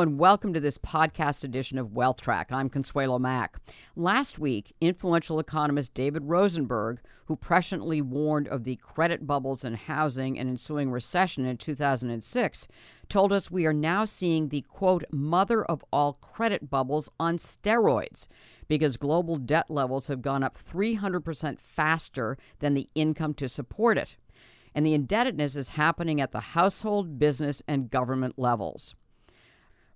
And welcome to this podcast edition of Wealth Track. I'm Consuelo Mack. Last week, influential economist David Rosenberg, who presciently warned of the credit bubbles in housing and ensuing recession in 2006, told us we are now seeing the quote mother of all credit bubbles on steroids because global debt levels have gone up 300% faster than the income to support it. And the indebtedness is happening at the household, business, and government levels.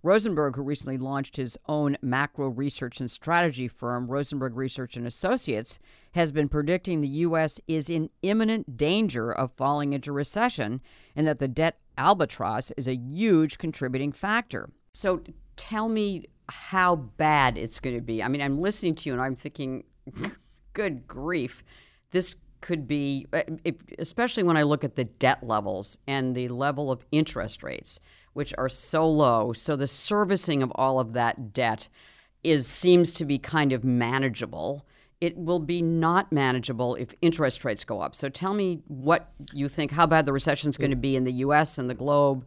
Rosenberg, who recently launched his own macro research and strategy firm, Rosenberg Research and Associates, has been predicting the U.S. is in imminent danger of falling into recession and that the debt albatross is a huge contributing factor. So tell me how bad it's going to be. I mean, I'm listening to you and I'm thinking, good grief, this could be, eh, especially when I look at the debt levels and the level of interest rates which are so low. So the servicing of all of that debt is seems to be kind of manageable. It will be not manageable if interest rates go up. So tell me what you think, how bad the recession is going to be in the U.S. and the globe.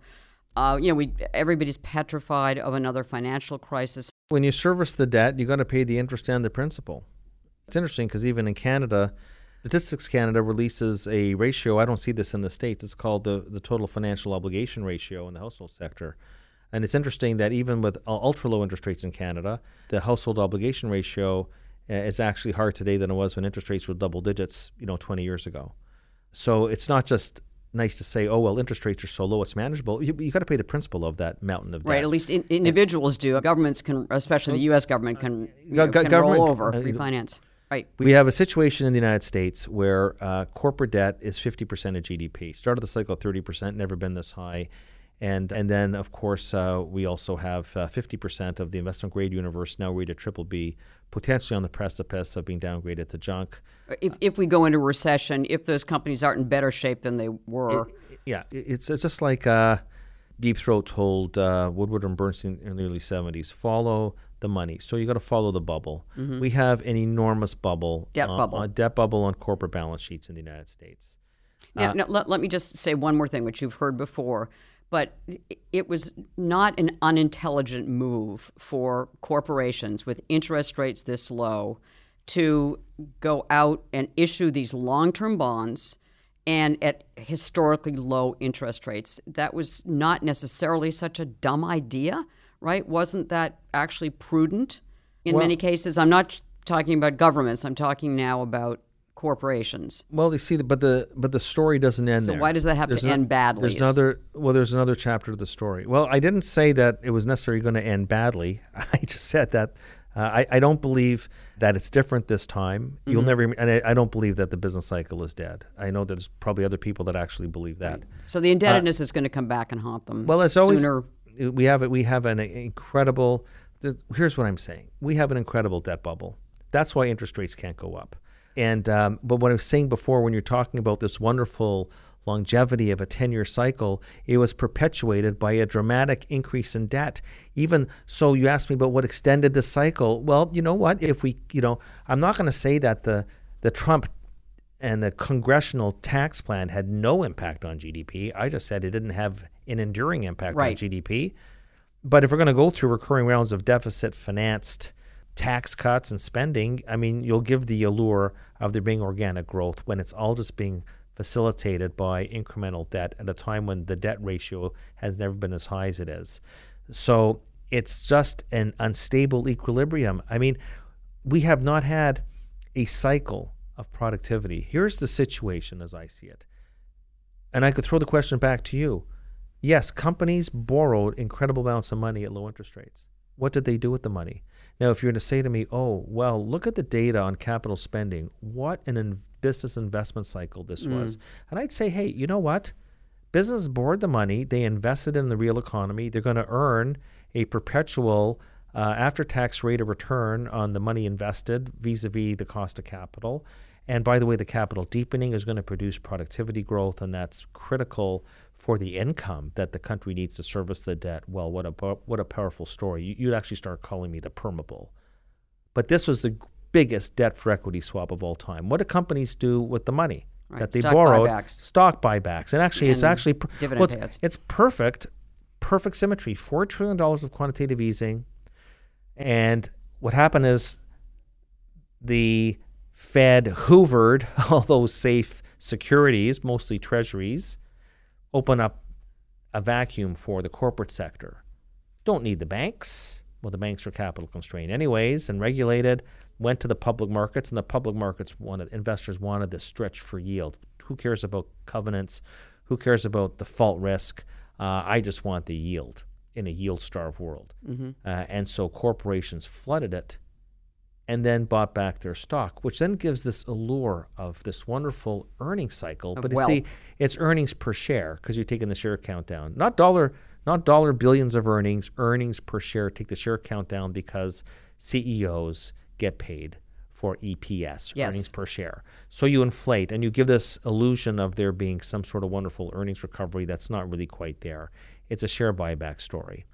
Uh, you know, we everybody's petrified of another financial crisis. When you service the debt, you're going to pay the interest and the principal. It's interesting because even in Canada, Statistics Canada releases a ratio. I don't see this in the states. It's called the the total financial obligation ratio in the household sector. And it's interesting that even with ultra low interest rates in Canada, the household obligation ratio uh, is actually higher today than it was when interest rates were double digits, you know, 20 years ago. So it's not just nice to say, oh well, interest rates are so low, it's manageable. You, you got to pay the principal of that mountain of debt. Right. At least in, individuals do. Governments can, especially the U.S. government, can, know, can roll over, uh, refinance. Right. We have a situation in the United States where uh, corporate debt is 50% of GDP. Started the cycle at 30%, never been this high. And, and then, of course, uh, we also have uh, 50% of the investment grade universe now rated triple B, potentially on the precipice of being downgraded to junk. If, if we go into recession, if those companies aren't in better shape than they were. It, yeah, it's, it's just like uh, Deep Throat told uh, Woodward and Bernstein in the early 70s follow the money. So you got to follow the bubble. Mm-hmm. We have an enormous bubble, debt uh, bubble, a debt bubble on corporate balance sheets in the United States. Now, uh, now let, let me just say one more thing, which you've heard before. But it was not an unintelligent move for corporations with interest rates this low to go out and issue these long term bonds and at historically low interest rates. That was not necessarily such a dumb idea right? Wasn't that actually prudent in well, many cases? I'm not talking about governments. I'm talking now about corporations. Well, you see, but the but the story doesn't end so there. why does that have there's to no, end badly? There's another. Well, there's another chapter of the story. Well, I didn't say that it was necessarily going to end badly. I just said that. Uh, I, I don't believe that it's different this time. Mm-hmm. You'll never, and I, I, don't believe that the business cycle is dead. I know that there's probably other people that actually believe that. So the indebtedness uh, is going to come back and haunt them. Well, it's sooner always we have it. We have an incredible. Here's what I'm saying: we have an incredible debt bubble. That's why interest rates can't go up. And um, but what I was saying before, when you're talking about this wonderful longevity of a 10-year cycle, it was perpetuated by a dramatic increase in debt. Even so, you asked me about what extended the cycle. Well, you know what? If we, you know, I'm not going to say that the the Trump and the congressional tax plan had no impact on GDP. I just said it didn't have an enduring impact right. on GDP. But if we're going to go through recurring rounds of deficit financed tax cuts and spending, I mean, you'll give the allure of there being organic growth when it's all just being facilitated by incremental debt at a time when the debt ratio has never been as high as it is. So it's just an unstable equilibrium. I mean, we have not had a cycle of productivity. Here's the situation as I see it. And I could throw the question back to you. Yes, companies borrowed incredible amounts of money at low interest rates. What did they do with the money? Now, if you're going to say to me, oh, well, look at the data on capital spending, what an in- business investment cycle this mm. was. And I'd say, hey, you know what? Business borrowed the money, they invested in the real economy, they're going to earn a perpetual uh, after tax rate of return on the money invested vis a vis the cost of capital. And by the way, the capital deepening is going to produce productivity growth, and that's critical for the income that the country needs to service the debt. Well, what a what a powerful story! You'd actually start calling me the permabull. But this was the biggest debt for equity swap of all time. What do companies do with the money right. that they stock borrowed? Buybacks. Stock buybacks, and actually, and it's actually dividend well, it's, it's perfect perfect symmetry. Four trillion dollars of quantitative easing, and what happened is the Fed hoovered all those safe securities, mostly treasuries, open up a vacuum for the corporate sector. Don't need the banks. Well, the banks are capital constrained anyways and regulated. Went to the public markets, and the public markets wanted investors wanted this stretch for yield. Who cares about covenants? Who cares about default risk? Uh, I just want the yield in a yield starved world. Mm-hmm. Uh, and so corporations flooded it and then bought back their stock, which then gives this allure of this wonderful earnings cycle. Of but wealth. you see, it's earnings per share because you're taking the share count down, not dollar, not dollar billions of earnings, earnings per share. Take the share count down because CEOs get paid for EPS, Yes. earnings per share. So you inflate and you give this illusion of there being some sort of wonderful earnings recovery that's not really quite there. It's a share buyback story.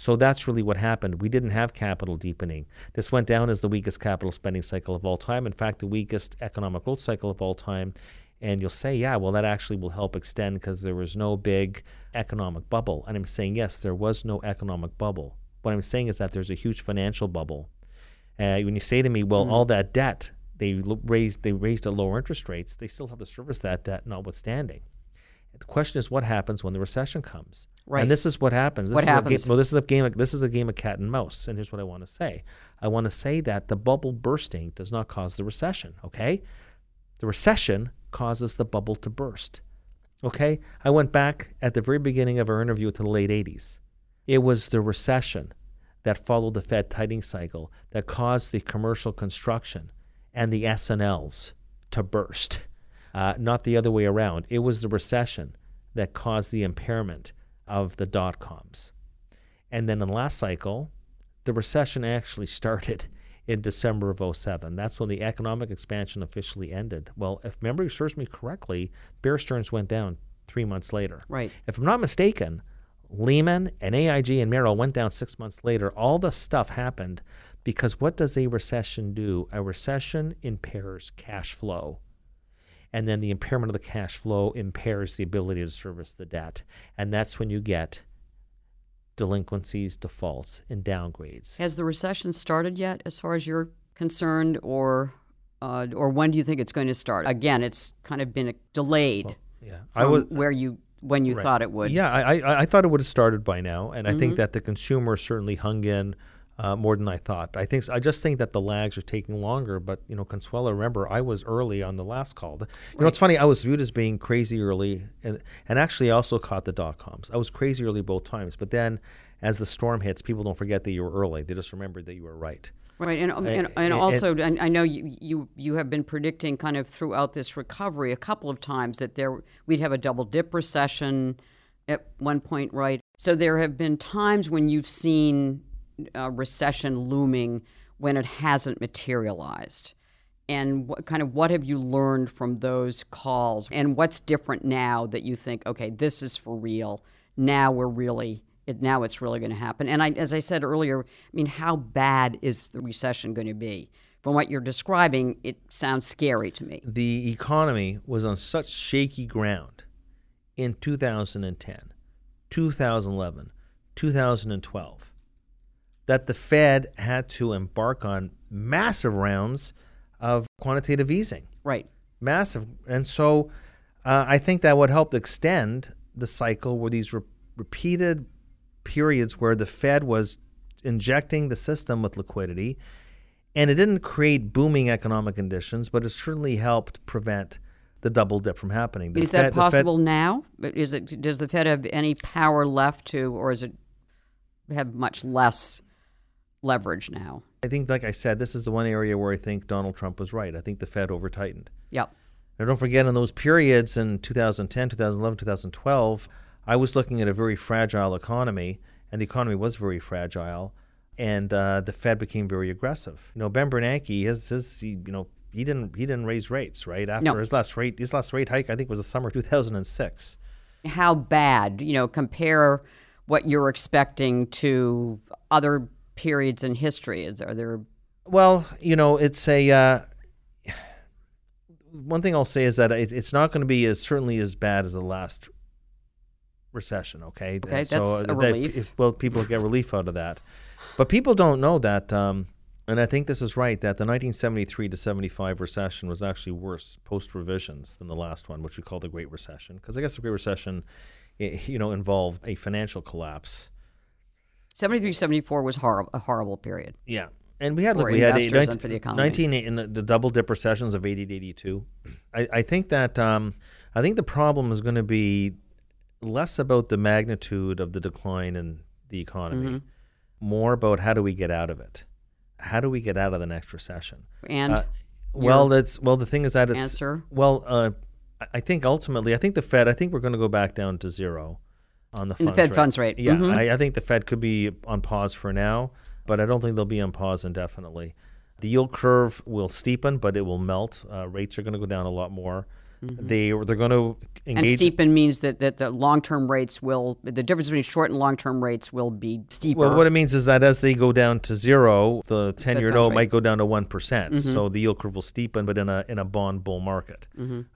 So that's really what happened. We didn't have capital deepening. This went down as the weakest capital spending cycle of all time. In fact, the weakest economic growth cycle of all time. And you'll say, yeah, well, that actually will help extend because there was no big economic bubble. And I'm saying, yes, there was no economic bubble. What I'm saying is that there's a huge financial bubble. Uh, when you say to me, well, all that debt they raised, they raised at lower interest rates, they still have to service that debt, notwithstanding. The question is, what happens when the recession comes? Right. And this is what happens. This What is A happens? game, well, this is a game. Of, this is a game of cat and mouse. And here's what I want to say. I want to say that the bubble bursting does not cause the recession. Okay, the recession causes the bubble to burst. Okay, I went back at the very beginning of our interview to the late '80s. It was the recession that followed the Fed tightening cycle that caused the commercial construction and the S&Ls to burst, uh, not the other way around. It was the recession that caused the impairment of the dot coms. And then in the last cycle, the recession actually started in December of 07. That's when the economic expansion officially ended. Well, if memory serves me correctly, Bear Stearns went down three months later. Right. If I'm not mistaken, Lehman and AIG and Merrill went down six months later. All the stuff happened because what does a recession do? A recession impairs cash flow. And then the impairment of the cash flow impairs the ability to service the debt. And that's when you get delinquencies, defaults, and downgrades. Has the recession started yet, as far as you're concerned, or uh, or when do you think it's going to start? Again, it's kind of been delayed Yeah. from I was where you when you Right. thought it would. Yeah, I, I, I thought it would have started by now, and I Mm-hmm. think that the consumer certainly hung in uh, more than I thought. I think I just think that the lags are taking longer. But you know, Consuela, remember I was early on the last call. The- You know, it's funny. I was viewed as being crazy early, and and actually I also caught the dot coms. I was crazy early both times, but then as the storm hits, people don't forget that you were early. They just remembered that you were right. Right, and um, and, and- and and- also, and I know you, you you have been predicting kind of throughout this recovery a couple of times that there we'd have a double dip recession at one point, right? So there have been times when you've seen a recession looming when it hasn't materialized. And what kind of what have you learned from those calls? And what's different now that you think, okay, this is for real? Now we're really it, now it's really going to happen. And I, as I said earlier, I mean, how bad is the recession going to be? From what you're describing, it sounds scary to me. the economy was on such shaky ground in 2010, 2011, 2012 that the Fed had to embark on massive rounds of quantitative easing. Right. Massive. And so uh, I think that would help extend the cycle where these re- repeated periods where the Fed was injecting the system with liquidity and it didn't create booming economic conditions, but it certainly helped prevent the double dip from happening. The is Fed- that the Fed- possible now? Is it? Does the Fed have any power left to, or is it have much less leverage now? I think, like I said, this is the one area where I think Donald Trump was right. I think the Fed over tightened. Yep. Now, don't forget, in those periods in 2010, 2011, 2012, I was looking at a very fragile economy, and the economy was very fragile, and uh, the Fed became very aggressive. You know, Ben Bernanke, his, his he, you know, he didn't he didn't raise rates right after No. his last rate his last rate hike. I think was the summer 2006. How bad? You know, compare what you're expecting to other periods in history. Is, are there? Well, you know, it's a. Uh, one thing I'll say is that it, it's not going to be as certainly as bad as the last recession. Okay, Okay, so that's a relief. well, people get relief out of that, but people don't know that. Um, and I think this is right that the 1973 to 75 recession was actually worse post revisions than the last one, which we call the Great Recession. Because I guess the Great Recession, i you know, involved a financial collapse. 73 74 was horrible, a horrible period. Yeah. And we had look, we had investors and for the economy. 19 in the, the double dip recessions of 80 to 82. I, I think that um, I think the problem is going to be less about the magnitude of the decline in the economy, Mm-hmm. more about how do we get out of it? How do we get out of the next recession? And Uh, well, that's well. The thing is that it's answer? well. Uh, I think ultimately, I think the Fed. I think we're going to go back down to zero on the the Fed rate. funds rate. Yeah, Mhm. I, I think the Fed could be on pause for now, but I don't think they'll be on pause indefinitely. The yield curve will steepen, but it will melt. Uh, rates are going to go down a lot more. They they're going to Mm-hmm. and steepen means that, that the long term rates will, the difference between short and long term rates will be steeper. well, what it means is that as they go down to zero, the ten-year note might go down to one So the yield curve will steepen, but in a in a bond bull market.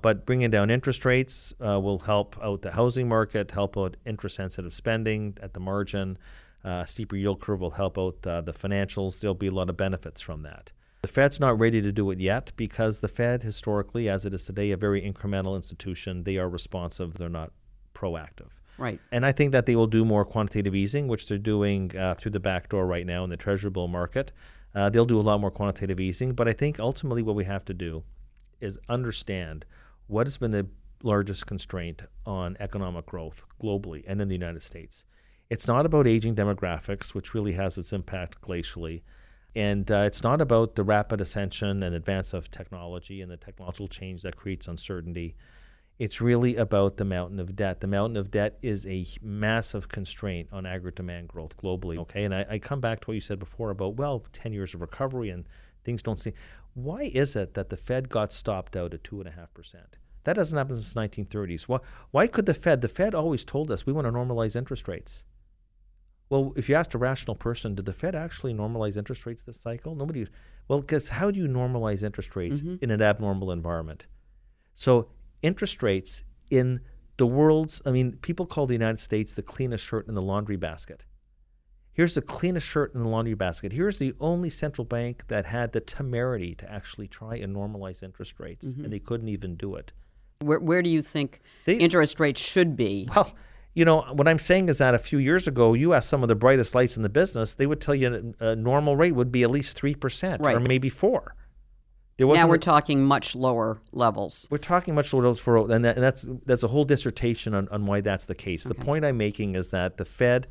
But bringing down interest rates uh, will help out the housing market, help out interest-sensitive spending at the margin. Uh, steeper yield curve will help out uh, the financials. There'll be a lot of benefits from that. The Fed's not ready to do it yet because the Fed, historically, as it is today, a very incremental institution. They are responsive. They're not proactive. right. And I think that they will do more quantitative easing, which they're doing uh, through the back door right now in the Treasury bill market. Uh, they'll do a lot more quantitative easing. But I think ultimately what we have to do is understand what has been the largest constraint on economic growth globally and in the United States. It's not about aging demographics, which really has its impact glacially. And uh, it's not about the rapid ascension and advance of technology and the technological change that creates uncertainty. It's really about the mountain of debt. The mountain of debt is a massive constraint on aggregate demand growth globally. Okay, and I, I come back to what you said before about well, ten years of recovery and things don't seem. Why is it that the Fed got stopped out at two and a half percent? That hasn't happened since 1930s. Why, why could the Fed? The Fed always told us we want to normalize interest rates. Well, if you asked a rational person, did the Fed actually normalize interest rates this cycle? Nobody. Well, because how do you normalize interest rates mm-hmm. in an abnormal environment? So interest rates in the world's, I mean, people call the United States the cleanest shirt in the laundry basket. Here's the cleanest shirt in the laundry basket. Here's the only central bank that had the temerity to actually try and normalize interest rates, and mm-hmm. they couldn't even do it. Where, where do you think They- interest rates should be? Well, you know, what I'm saying is that a few years ago, you asked some of the brightest lights in the business, they would tell you a, normal rate would be at least 3% or maybe 4 There Now we're talking much lower levels. We're talking much lower levels for, and, that, and that's that's a whole dissertation on, on why that's the case. The point I'm making is that the Fed.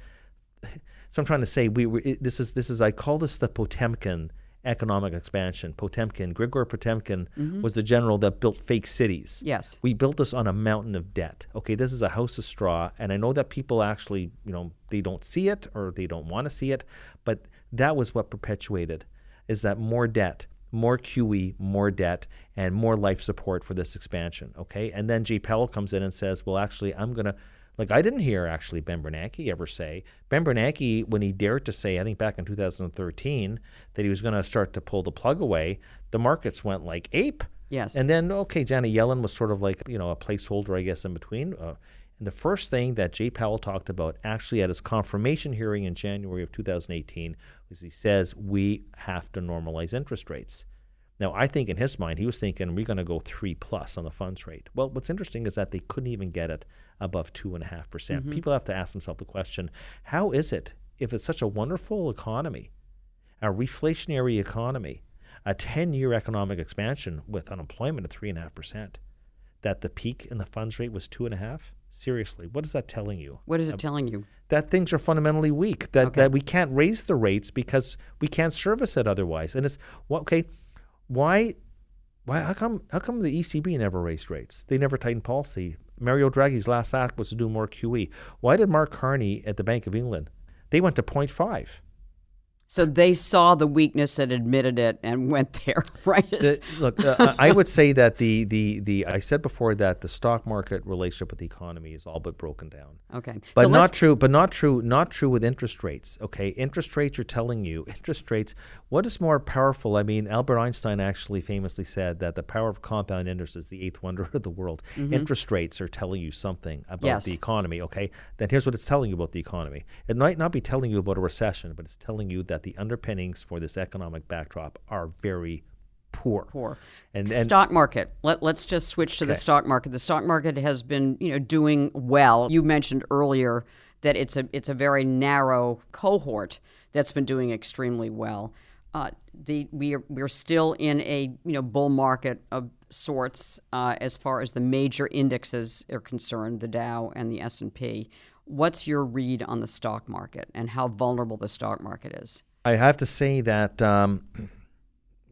So I'm trying to say we, we this is this is I call this the Potemkin economic expansion. Potemkin, Grigor Potemkin mm-hmm. was the general that built fake cities. Yes. We built this on a mountain of debt. Okay, this is a house of straw, and I know that people actually, you know, they don't see it or they don't want to see it, but that was what perpetuated is that more debt, more QE, more debt, and more life support for this expansion. Okay, and then Jay Powell comes in and says, "Well, actually, I'm gonna." Like I didn't hear actually Ben Bernanke ever say Ben Bernanke when he dared to say I think back in 2013 that he was going to start to pull the plug away, the markets went like ape. Yes. And then, okay, Janet Yellen was sort of like, you know, a placeholder, I guess, in between. Uh, and the first thing that Jay Powell talked about actually at his confirmation hearing in January of 2018 was he says, we have to normalize interest rates. Now, I think in his mind, he was thinking we're going to go three plus on the funds rate. Well, what's interesting is that they couldn't even get it above two and a half percent. Mm-hmm. People have to ask themselves the question how is it, if it's such a wonderful economy, a reflationary economy, a 10 year economic expansion with unemployment at 3.5%, that the peak in the funds rate was 2.5? Seriously, what is that telling you? What is it telling you? That things are fundamentally weak, that, Okay. that we can't raise the rates because we can't service it otherwise. And it's, well, okay, why, why, how come, how come the ECB never raised rates? They never tightened policy. Mario Draghi's last act was to do more QE. Why did Mark Carney at the Bank of England, they went to 0.5? So they saw the weakness and admitted it and went there, right? The, look, uh, I would say that the, the, the I said before that the stock market relationship with the economy is all but broken down. Okay, but so not true. But not true. Not true with interest rates. Okay, interest rates are telling you interest rates. What is more powerful? I mean, Albert Einstein actually famously said that the power of compound interest is the eighth wonder of the world. Interest rates are telling you something about Mm-hmm. Yes. the economy. Okay, then here's what it's telling you about the economy. It might not be telling you about a recession, but it's telling you that the underpinnings for this economic backdrop are very poor. Poor. And, and stock market. Let, let's just switch to the stock market. The stock market has been, you know, doing well. You mentioned earlier that it's a it's a very narrow cohort that's been doing extremely well. Uh, the we are we're still in a you know bull market of sorts uh, as far as the major indexes are concerned, the Dow and the S and P. What's your read on the stock market and how vulnerable the stock market is? I have to say that um,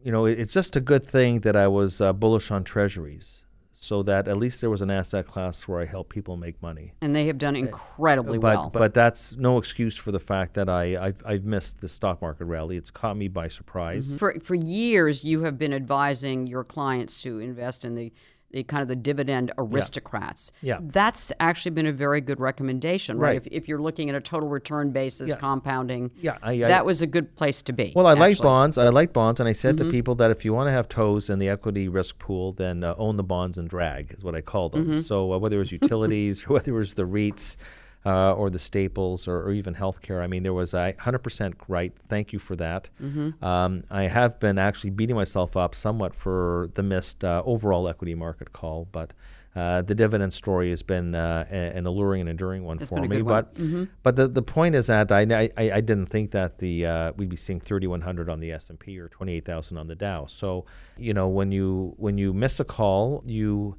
you know it's just a good thing that I was uh, bullish on treasuries, so that at least there was an asset class where I helped people make money. And they have done incredibly But well. but that's no excuse for the fact that I I've, I've missed the stock market rally. It's caught me by surprise. For for years, you have been advising your clients to invest in the, the kind of the dividend aristocrats. Yeah. that's actually been a very good recommendation, right? Right. If, if you're looking at a total return basis, Yeah. compounding, Yeah, I, I, that was a good place to be. Well, I like bonds. I like bonds, and I said Mm-hmm. to people that if you want to have toes in the equity risk pool, then uh, own the bonds and drag is what I call them. Mm-hmm. So uh, whether it was utilities, or whether it was the REITs, uh, or the staples, or, or even healthcare, I mean, there was a hundred percent right. Thank you for that. Mm-hmm. Um, I have been actually beating myself up somewhat for the missed uh, overall equity market call, but. Uh, the dividend story has been uh, an alluring and enduring one for me, one. Mm-hmm. but but the, the point is that I, I, I didn't think that the uh, we'd be seeing 3100 on the S&P or 28,000 on the Dow. So, you know, when you when you miss a call, you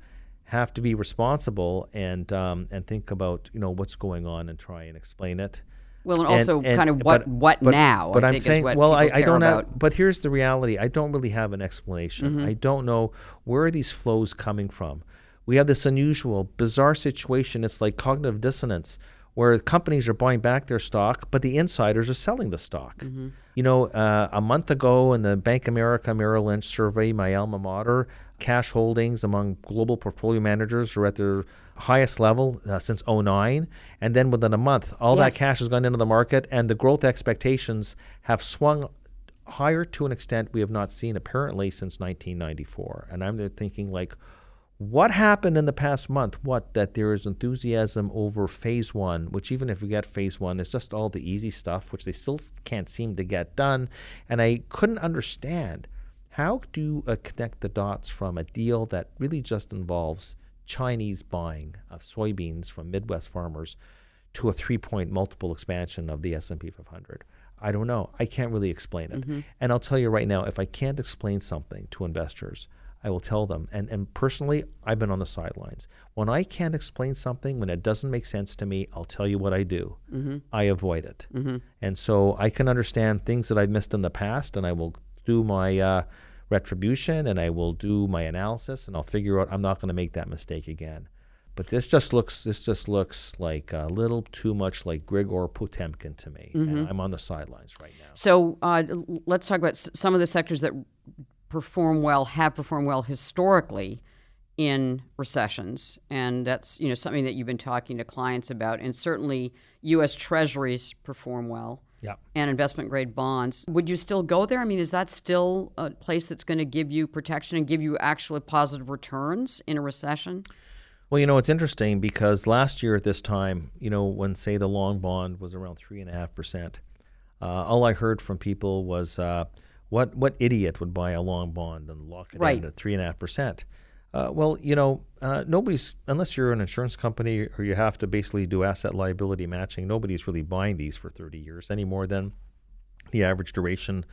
have to be responsible and um, and think about, you know, what's going on and try and explain it. Well, and And- also and- kind of what but- what but- now? But I am think saying, is what well, I, I don't. But here's the reality: I don't really have an explanation. Mm-hmm. I don't know where are these flows coming from. We have this unusual, bizarre situation. It's like cognitive dissonance, where companies are buying back their stock, but the insiders are selling the stock. Mm-hmm. You know, uh, a month ago in the Bank of America Merrill Lynch survey, my alma mater, cash holdings among global portfolio managers are at their highest level uh, since 09. And then within a month, all Yes. that cash has gone into the market, and the growth expectations have swung higher to an extent we have not seen apparently since 1994. And I'm there thinking, like, what happened in the past month? What that there is enthusiasm over phase one, which even if we get phase one, is just all the easy stuff, which they still can't seem to get done. And I couldn't understand how do you uh, connect the dots from a deal that really just involves Chinese buying of soybeans from Midwest farmers to a three-point multiple expansion of the S&P 500. I don't know. I can't really explain it. And I'll tell you right now, if I can't explain something to investors, I will tell them. And and personally, I've been on the sidelines. When I can't explain something, when it doesn't make sense to me, I'll tell you what I do. I avoid it. And so I can understand things that I've missed in the past, and I will do my uh, retribution, and I will do my analysis, and I'll figure out I'm not going to make that mistake again. But this just looks this just looks like a little too much like Grigor Potemkin to me, and I'm on the sidelines right now. So uh, let's talk about s- some of the sectors that perform well, have performed well historically in recessions, and that's you know something that you've been talking to clients about. And certainly, U.S. Treasuries perform well, Yeah. and investment grade bonds. Would you still go there? I mean, is that still a place that's going to give you protection and give you actually positive returns in a recession? Well, you know, it's interesting because last year at this time, you know, when say the long bond was around three and a half percent, uh, all I heard from people was, uh, "What what idiot would buy a long bond and lock it Right. in at three and a half percent?" Uh, well, you know, uh, nobody's unless you're an insurance company or you have to basically do asset liability matching. Nobody's really buying these for 30 years any more than the average duration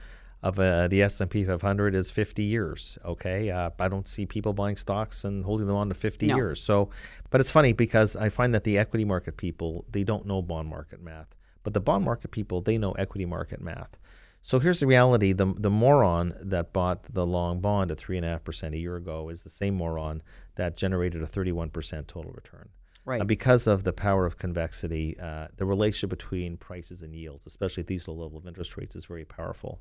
of uh, the S&P 500 is 50 years. Okay, uh, I don't see people buying stocks and holding them on to 50 No. years. So, but it's funny because I find that the equity market people they don't know bond market math, but the bond market people they know equity market math. So here's the reality: the the moron that bought the long bond at three and a half percent a year ago is the same moron that generated a 31 percent total return. Right. Uh, because of the power of convexity, uh, the relationship between prices and yields, especially at these low level of interest rates, is very powerful.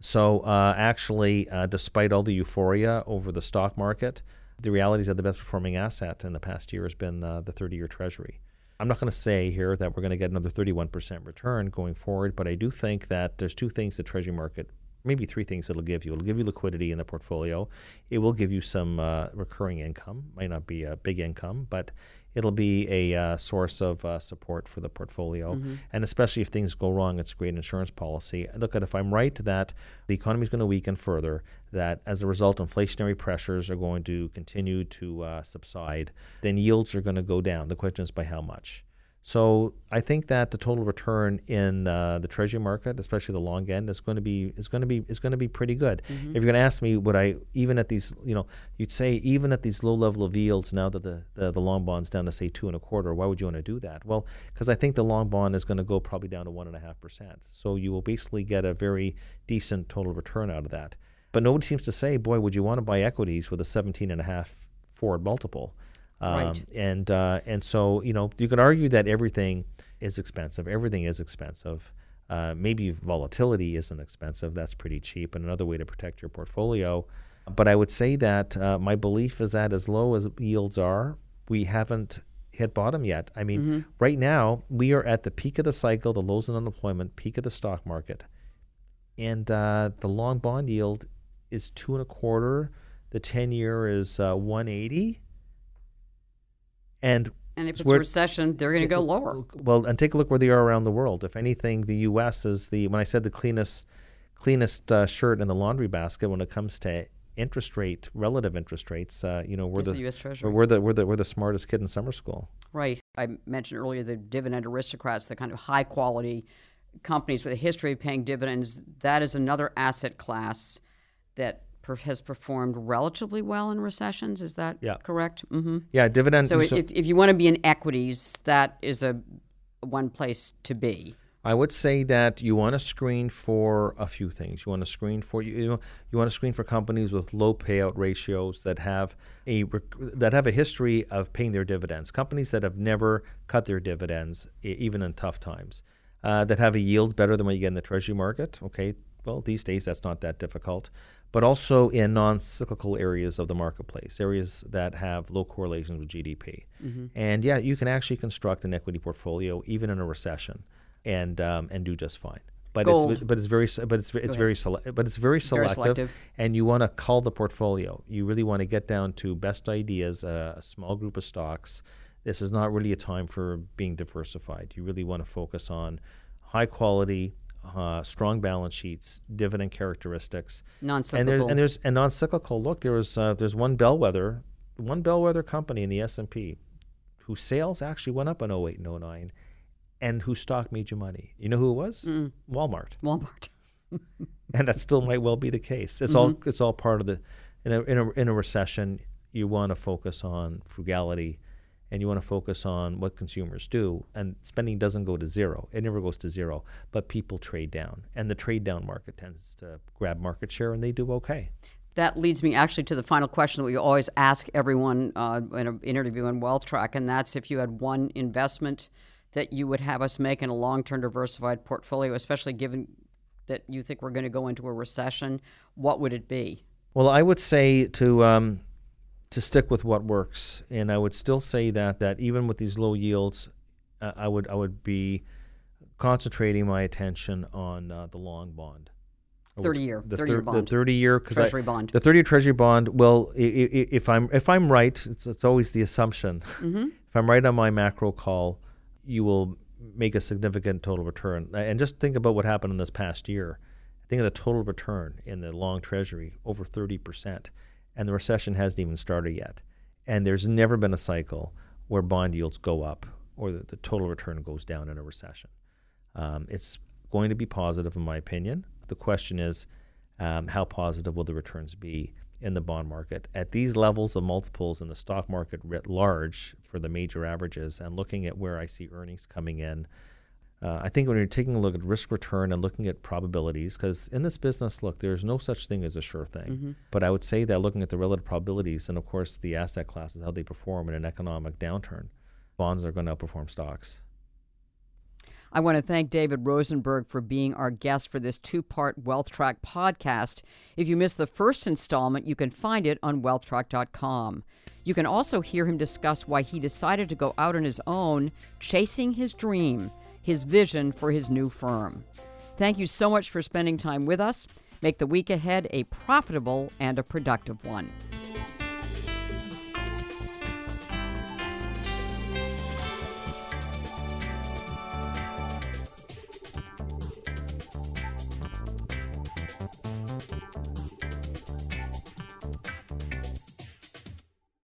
So, uh, actually, uh, despite all the euphoria over the stock market, the reality is that the best performing asset in the past year has been uh, the 30 year Treasury. I'm not going to say here that we're going to get another 31% return going forward, but I do think that there's two things the Treasury market maybe three things it'll give you. It'll give you liquidity in the portfolio. It will give you some uh, recurring income. Might not be a big income, but it'll be a uh, source of uh, support for the portfolio. Mm-hmm. And especially if things go wrong, it's a great insurance policy. Look at if I'm right that the economy is going to weaken further, that as a result, inflationary pressures are going to continue to uh, subside, then yields are going to go down. The question is by how much. So I think that the total return in uh, the treasury market, especially the long end, is going to be is going to be is going to be pretty good. Mm-hmm. If you're going to ask me, would I even at these you know you'd say even at these low level of yields now that the, the, the long bond's down to say two and a quarter, why would you want to do that? Well, because I think the long bond is going to go probably down to one and a half percent. So you will basically get a very decent total return out of that. But nobody seems to say, boy, would you want to buy equities with a 17 and a half forward multiple? Um, right. And uh, and so you know you could argue that everything is expensive. Everything is expensive. Uh, maybe volatility isn't expensive. That's pretty cheap, and another way to protect your portfolio. But I would say that uh, my belief is that as low as yields are, we haven't hit bottom yet. I mean, mm-hmm. right now we are at the peak of the cycle, the lows in unemployment, peak of the stock market, and uh, the long bond yield is two and a quarter. The ten year is uh, one eighty and and if it's a recession, they're going to go lower. Well, and take a look where they are around the world. If anything, the U.S. is the when I said the cleanest cleanest uh, shirt in the laundry basket when it comes to interest rate, relative interest rates. Uh, you know, we're the, the, U.S. Treasury. We're the we're the we're the smartest kid in summer school. Right. I mentioned earlier the dividend aristocrats, the kind of high quality companies with a history of paying dividends. That is another asset class that has performed relatively well in recessions. Is that yeah. correct? Mm-hmm. Yeah, dividend. So, so, if, if you want to be in equities, that is a one place to be. I would say that you want to screen for a few things. You want to screen for you know, you want to screen for companies with low payout ratios that have a that have a history of paying their dividends. Companies that have never cut their dividends even in tough times. Uh, that have a yield better than what you get in the treasury market. Okay, well these days that's not that difficult but also in non cyclical areas of the marketplace, areas that have low correlations with GDP. Mm-hmm. And yeah, you can actually construct an equity portfolio even in a recession and, um, and do just fine. But Gold. it's but it's very but it's it's very sele- but it's very selective, very selective, and you want to cull the portfolio. You really want to get down to best ideas, uh, a small group of stocks. This is not really a time for being diversified. You really want to focus on high quality, uh, strong balance sheets, dividend characteristics, non-cyclical, and there's and there's a non-cyclical. Look, there was uh, there's one bellwether, one bellwether company in the S and P, whose sales actually went up in 08 and 09, and whose stock made you money. You know who it was? Mm. Walmart. Walmart. and that still might well be the case. It's mm-hmm. all it's all part of the in a in a, in a recession. You want to focus on frugality and you want to focus on what consumers do. And spending doesn't go to zero, it never goes to zero, but people trade down. And the trade down market tends to grab market share, and they do okay. That leads me actually to the final question that we always ask everyone uh, in an interview in Wealth Track, and that's if you had one investment that you would have us make in a long term diversified portfolio, especially given that you think we're going to go into a recession, what would it be? Well, I would say to um, to stick with what works. And I would still say that that even with these low yields, uh, I would I would be concentrating my attention on uh, the long bond. Thirty year, the thirty year bond, the thirty year treasury I, bond, the thirty year treasury bond. Well, if I'm if I'm right, it's it's always the assumption. Mm-hmm. if I'm right on my macro call, you will make a significant total return. And just think about what happened in this past year. Think of the total return in the long treasury over thirty percent and the recession hasn't even started yet. And there's never been a cycle where bond yields go up or the, the total return goes down in a recession. Um, it's going to be positive, in my opinion. The question is, um, how positive will the returns be in the bond market at these levels of multiples in the stock market writ large for the major averages, and looking at where I see earnings coming in uh, I think when you're taking a look at risk return and looking at probabilities, because in this business, look, there's no such thing as a sure thing. Mm-hmm. But I would say that looking at the relative probabilities and, of course, the asset classes, how they perform in an economic downturn, bonds are going to outperform stocks. I want to thank David Rosenberg for being our guest for this two part Wealth Track podcast. If you missed the first installment, you can find it on wealthtrack.com. You can also hear him discuss why he decided to go out on his own, chasing his dream, his vision for his new firm. Thank you so much for spending time with us. Make the week ahead a profitable and a productive one.